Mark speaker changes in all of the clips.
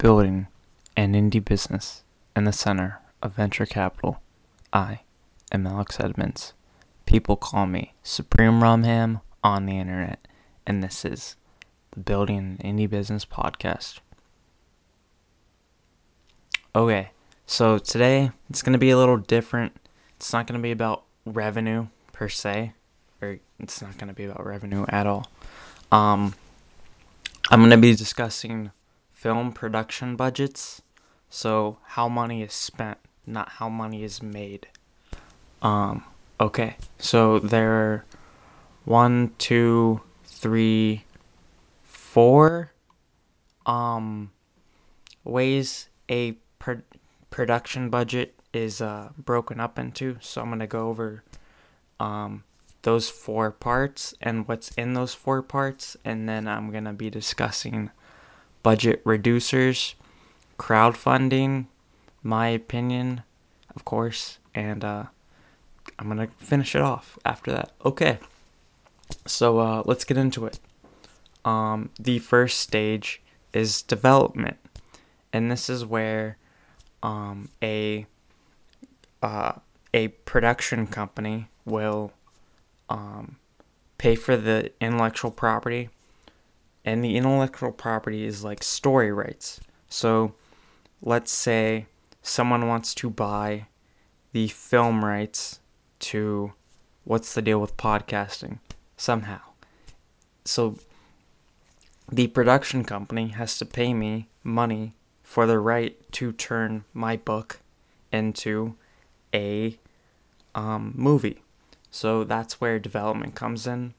Speaker 1: building an indie business in the center of venture capital. I am Alex Edmonds. People call me Supreme Rumham on the internet, and this is the Building an Indie Business podcast. Okay, so today it's going to be a little different. It's not going to be about revenue per se, or it's not going to be about revenue at all. Um, I'm going to be discussing film production budgets. So, how money is spent, not how money is made. Um, okay. So, there are one, two, three, four um, ways a pro- production budget is uh, broken up into. So, I'm going to go over um, those four parts and what's in those four parts. And then I'm going to be discussing budget reducers, crowdfunding, my opinion, of course, and uh, I'm gonna finish it off after that. Okay, so uh, let's get into it. Um, the first stage is development, and this is where um, a uh, a production company will um, pay for the intellectual property and the intellectual property is like story rights. So let's say someone wants to buy the film rights to what's the deal with podcasting somehow. So the production company has to pay me money for the right to turn my book into a um, movie. So that's where development comes in.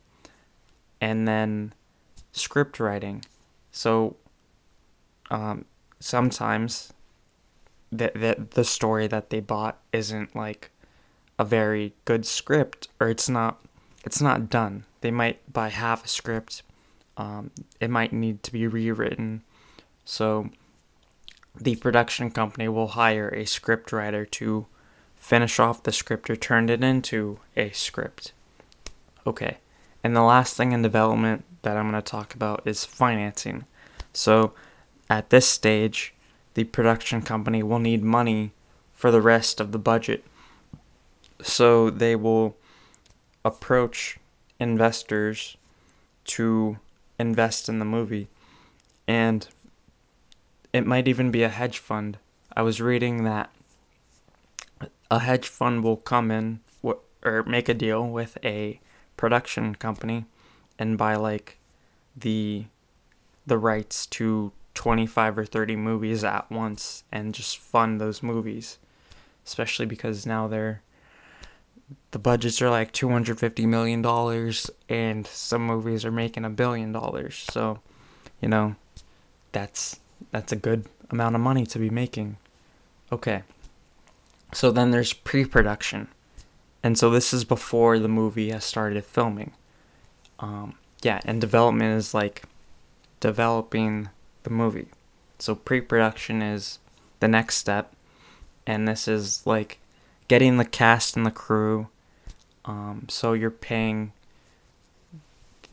Speaker 1: And then script writing. So um, sometimes the, the the story that they bought isn't like a very good script or it's not it's not done. They might buy half a script. Um, it might need to be rewritten. So the production company will hire a script writer to finish off the script or turn it into a script. Okay. And the last thing in development that I'm going to talk about is financing. So, at this stage, the production company will need money for the rest of the budget. So, they will approach investors to invest in the movie. And it might even be a hedge fund. I was reading that a hedge fund will come in or make a deal with a production company and buy like the the rights to 25 or 30 movies at once and just fund those movies especially because now they're the budgets are like 250 million dollars and some movies are making a billion dollars. So you know that's that's a good amount of money to be making. Okay. So then there's pre-production. And so this is before the movie has started filming. Um, yeah, and development is like developing the movie. So pre production is the next step. And this is like getting the cast and the crew. Um, so you're paying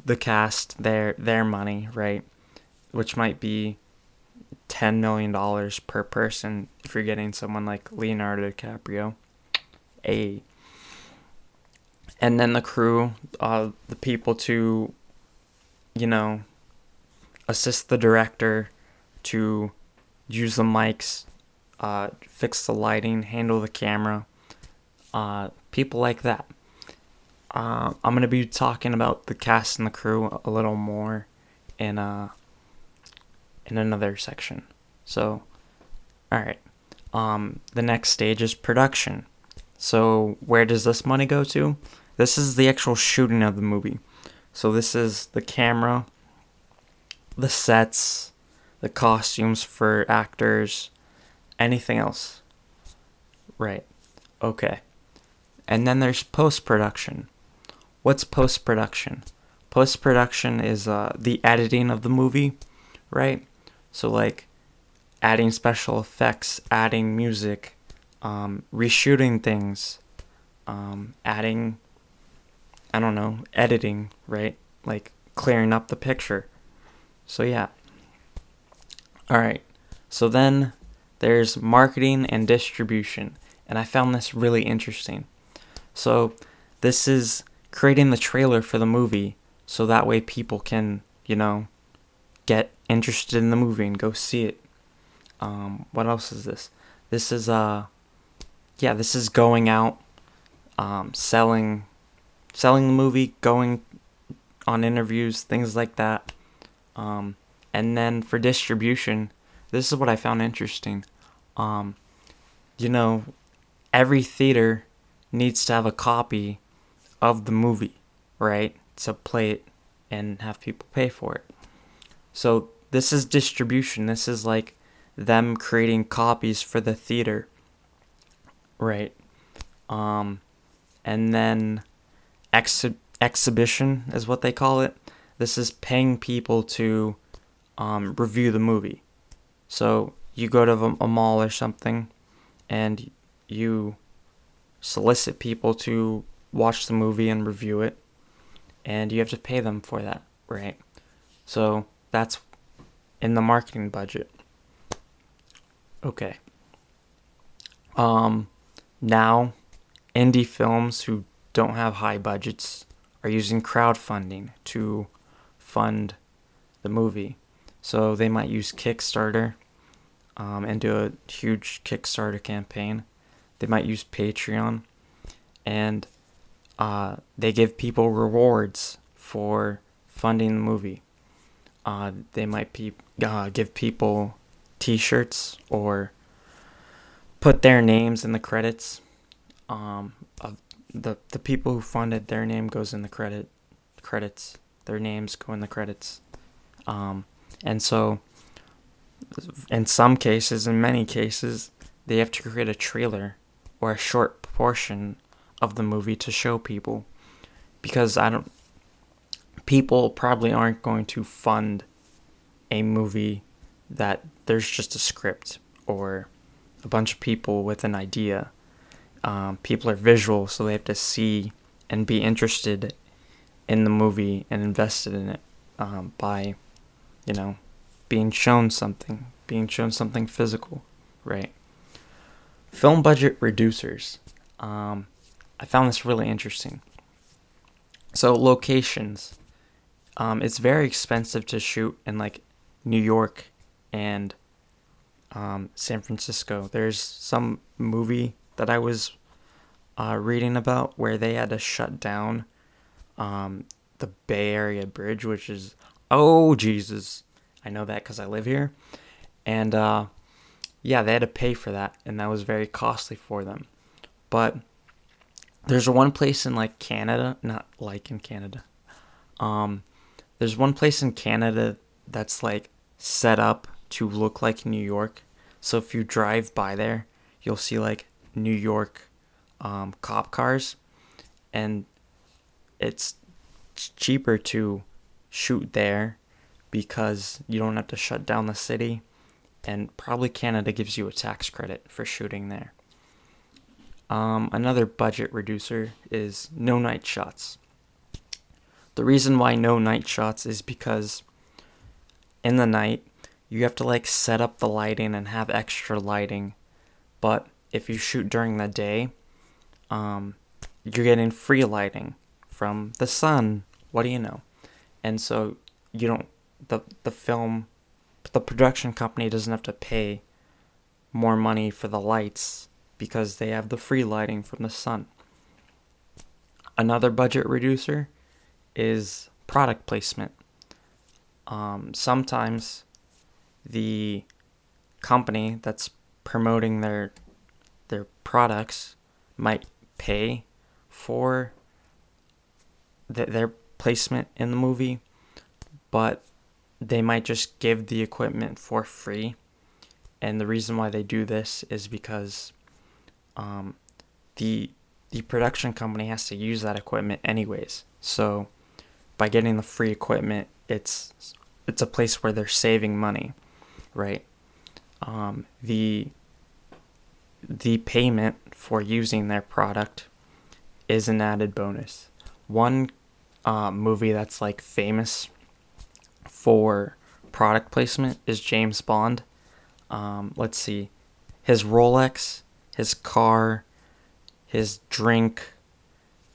Speaker 1: the cast their their money, right? Which might be ten million dollars per person if you're getting someone like Leonardo DiCaprio. A and then the crew, uh, the people to, you know, assist the director to use the mics, uh, fix the lighting, handle the camera, uh, people like that. Uh, I'm gonna be talking about the cast and the crew a little more in uh in another section. So, all right. Um, the next stage is production. So, where does this money go to? This is the actual shooting of the movie. So this is the camera, the sets, the costumes for actors, anything else. Right. Okay. And then there's post production. What's post production? Post production is uh, the editing of the movie, right? So, like adding special effects, adding music, um, reshooting things, um, adding I don't know, editing, right? Like clearing up the picture. So yeah. All right. So then there's marketing and distribution, and I found this really interesting. So this is creating the trailer for the movie so that way people can, you know, get interested in the movie and go see it. Um, what else is this? This is uh yeah, this is going out um, selling selling the movie, going on interviews, things like that. Um, and then for distribution, this is what I found interesting. Um, you know, every theater needs to have a copy of the movie, right? To play it and have people pay for it. So this is distribution. This is like them creating copies for the theater, right? Um, and then exhi- exhibition is what they call it. This is paying people to um, review the movie. So you go to a mall or something, and you solicit people to watch the movie and review it, and you have to pay them for that, right? So that's in the marketing budget. Okay. Um, now, indie films who don't have high budgets are using crowdfunding to fund the movie. So they might use Kickstarter um, and do a huge Kickstarter campaign. They might use Patreon, and uh, they give people rewards for funding the movie. Uh, they might pe- uh, give people T-shirts or put their names in the credits. Um, the the people who funded, their name goes in the credit credits. Their names go in the credits. Um, and so, in some cases, in many cases, they have to create a trailer or a short portion of the movie to show people, because I don't. People probably aren't going to fund a movie that there's just a script or a bunch of people with an idea. Um, people are visual, so they have to see and be interested in the movie and invested in it um, by, you know, being shown something, being shown something physical, right? Film budget reducers. Um, I found this really interesting. So locations. Um, it's very expensive to shoot in like New York and um, San Francisco. There's some movie that I was uh, reading about where they had to shut down um, the Bay Area Bridge, which is oh Jesus, I know that because I live here, and uh, yeah, they had to pay for that, and that was very costly for them. But there's one place in like Canada, not like in Canada. Um, there's one place in Canada that's like set up to look like New York. So if you drive by there, you'll see like New York um, cop cars, and it's cheaper to shoot there because you don't have to shut down the city, and probably Canada gives you a tax credit for shooting there. Um, another budget reducer is no night shots. The reason why no night shots is because in the night, you have to like set up the lighting and have extra lighting. But if you shoot during the day, um, you're getting free lighting from the sun. What do you know? And so you don't the the film the production company doesn't have to pay more money for the lights because they have the free lighting from the sun. Another budget reducer is product placement um, sometimes the company that's promoting their their products might pay for th- their placement in the movie, but they might just give the equipment for free. And the reason why they do this is because um, the the production company has to use that equipment anyways. So by getting the free equipment, it's it's a place where they're saving money, right? Um, the the payment for using their product is an added bonus. One uh, movie that's like famous for product placement is James Bond. Um, let's see, his Rolex, his car, his drink.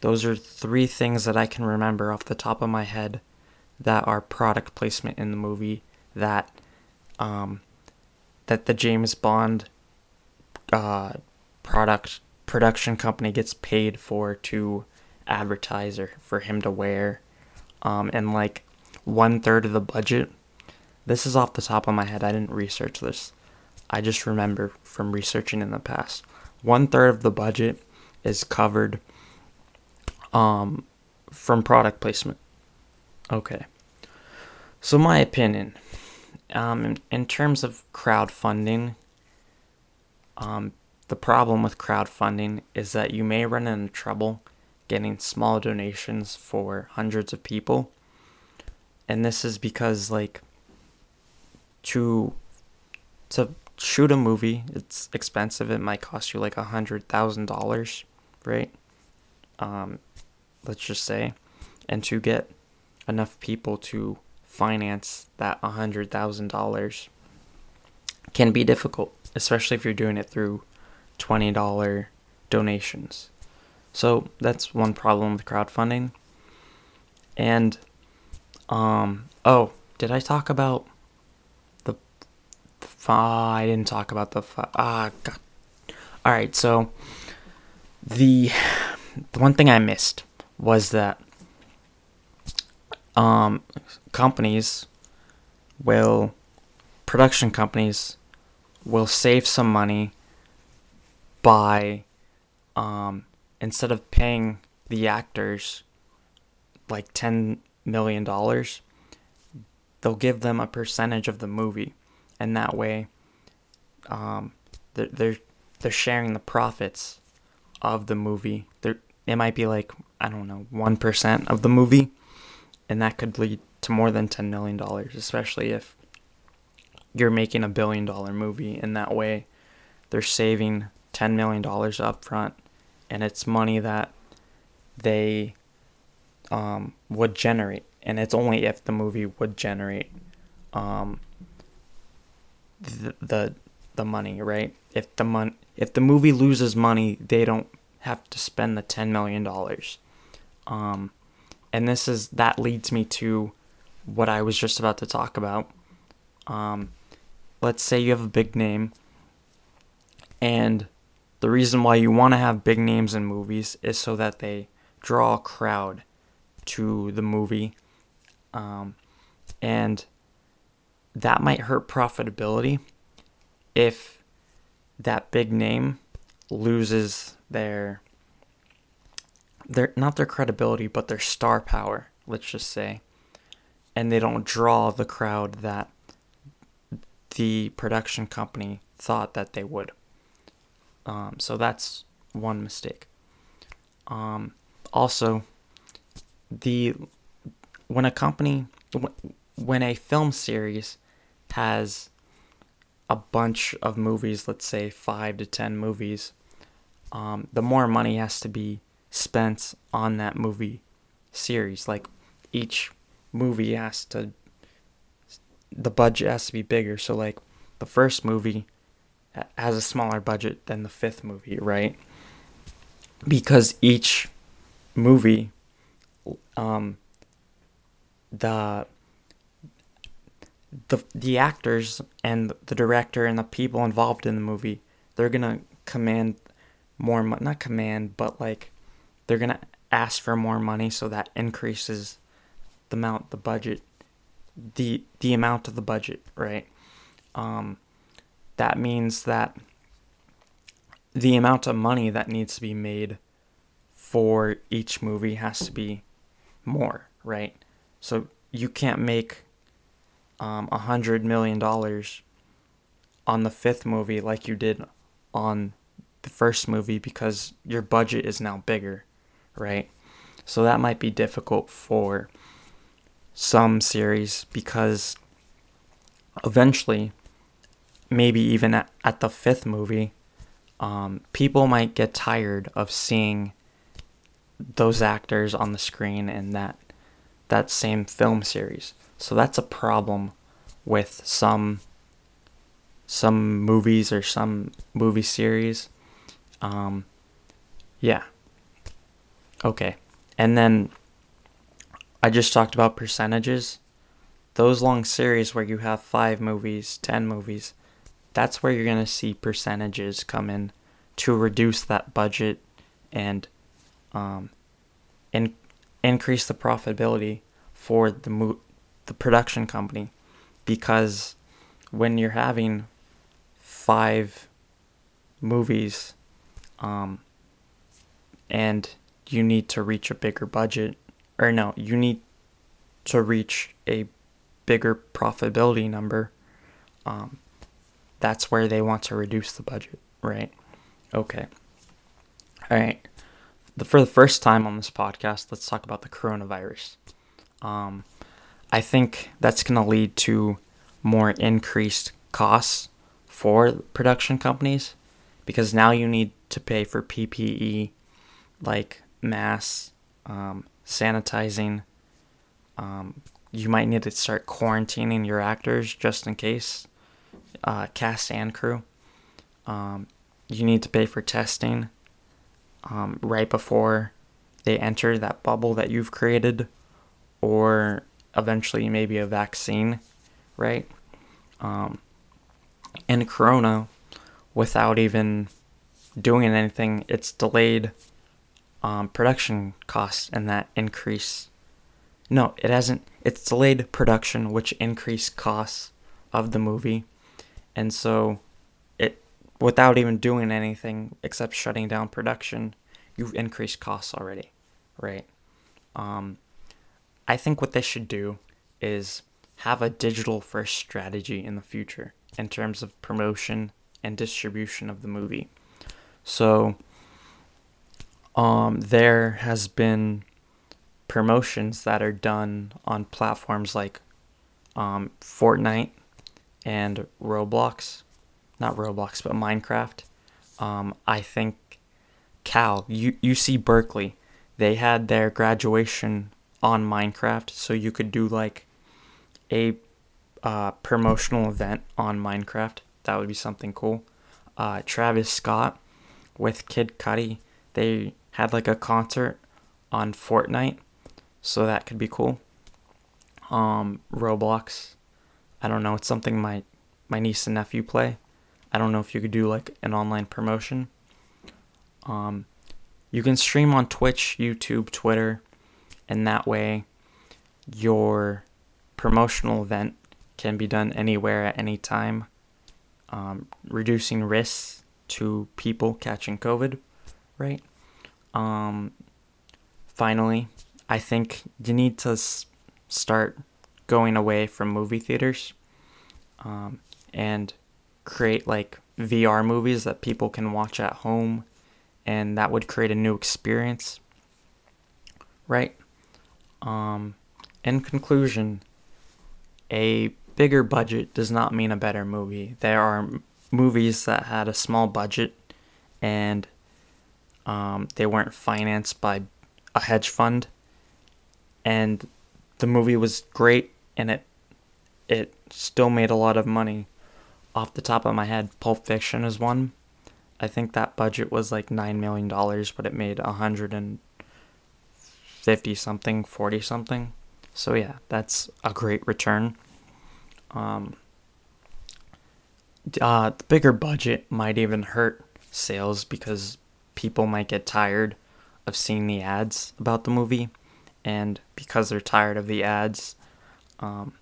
Speaker 1: Those are three things that I can remember off the top of my head that are product placement in the movie that um, that the James Bond uh, product production company gets paid for to advertise or for him to wear, um, and like one third of the budget. This is off the top of my head. I didn't research this. I just remember from researching in the past. One third of the budget is covered um, from product placement. Okay. So my opinion, um, in, in terms of crowdfunding, um, the problem with crowdfunding is that you may run into trouble getting small donations for hundreds of people. And this is because like to to shoot a movie, it's expensive. It might cost you like a hundred thousand dollars, right? Um, let's just say, and to get enough people to finance that a hundred thousand dollars can be difficult, especially if you're doing it through twenty dollar donations. So that's one problem with crowdfunding. And um oh, did I talk about the, the I didn't talk about the ah god. All right, so the the one thing I missed was that um companies will production companies will save some money by um instead of paying the actors like 10 million dollars they'll give them a percentage of the movie. And that way um, they're, they're they're sharing the profits of the movie. They it might be like i don't know 1% of the movie. And that could lead to more than 10 million dollars especially if you're making a billion dollar movie in that way they're saving 10 million dollars up front and it's money that they um, would generate, and it's only if the movie would generate um, the, the the money, right? If the mon- if the movie loses money, they don't have to spend the ten million dollars. Um, and this is that leads me to what I was just about to talk about. Um, let's say you have a big name, and the reason why you want to have big names in movies is so that they draw a crowd to the movie. Um, and that might hurt profitability if that big name loses their their not their credibility but their star power let's just say and they don't draw the crowd that the production company thought that they would um, so that's one mistake. Um, also, the when a company when a film series has a bunch of movies, let's say five to ten movies, um, the more money has to be spent on that movie series. Like each movie has to, the budget has to be bigger. So like the first movie has a smaller budget than the fifth movie, right? Because each movie, um, the the the actors and the director and the people involved in the movie, they're gonna command more, mo- not command, but like they're gonna ask for more money, so that increases the amount, the budget, the the amount of the budget, right? Um, that means that the amount of money that needs to be made for each movie has to be more, right? So you can't make um, a um, hundred million dollars on the fifth movie like you did on the first movie because your budget is now bigger, right? So that might be difficult for some series because eventually maybe even at, at the fifth movie, um, people might get tired of seeing those actors on the screen in that that same film series. So that's a problem with some some movies or some movie series. Um, yeah. Okay. And then I just talked about percentages. Those long series where you have five movies, ten movies, that's where you're going to see percentages come in to reduce that budget and um, in, increase the profitability for the mo- the production company because when you're having five movies um, and you need to reach a bigger budget or no you need to reach a bigger profitability number um, that's where they want to reduce the budget right? Okay. All right the, for the first time on this podcast let's talk about the coronavirus. Um, i think that's going to lead to more increased costs for production companies because now you need to pay for PPE like masks, um, sanitizing. Um, you might need to start quarantining your actors just in case, uh, cast and crew. Um, you need to pay for testing um, right before they enter that bubble that you've created, or eventually maybe a vaccine, right? Um, and Corona, without even doing anything, it's delayed um, production costs and that increase. No, it hasn't. It's delayed production, which increased costs of the movie, and so it without even doing anything except shutting down production, you've increased costs already, right? Um, I think what they should do is have a digital first strategy in the future in terms of promotion and distribution of the movie. So um, there has been promotions that are done on platforms like um, Fortnite and Roblox, not Roblox, but Minecraft. Um, I think Cal, U- UC Berkeley, they had their graduation on Minecraft, so you could do like a uh, promotional event on Minecraft. That would be something cool. Uh, Travis Scott with Kid Cudi, they had like a concert on Fortnite, so that could be cool. Um, Roblox, I don't know. It's something my my niece and nephew play. I don't know if you could do like an online promotion. Um, you can stream on Twitch, YouTube, Twitter, and that way your promotional event can be done anywhere at any time, um, reducing risks to people catching COVID, right? Um, finally, I think you need to s- start going away from movie theaters um, and create like VR movies that people can watch at home, and that would create a new experience, right? Um, in conclusion, a bigger budget does not mean a better movie. There are movies that had a small budget and um, they weren't financed by a hedge fund, and the movie was great, and it it still made a lot of money. Off the top of my head, Pulp Fiction is one. I think that budget was like nine million dollars, but it made a hundred and fifty something, forty something. So yeah, that's a great return. Um, uh, the bigger budget might even hurt sales because people might get tired of seeing the ads about the movie, and because they're tired of the ads, um,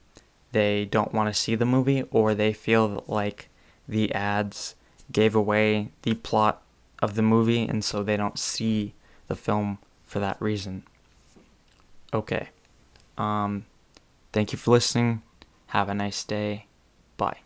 Speaker 1: they don't want to see the movie, or they feel like the ads gave away the plot of the movie, and so they don't see the film for that reason. Okay. Um, thank you for listening. Have a nice day. Bye.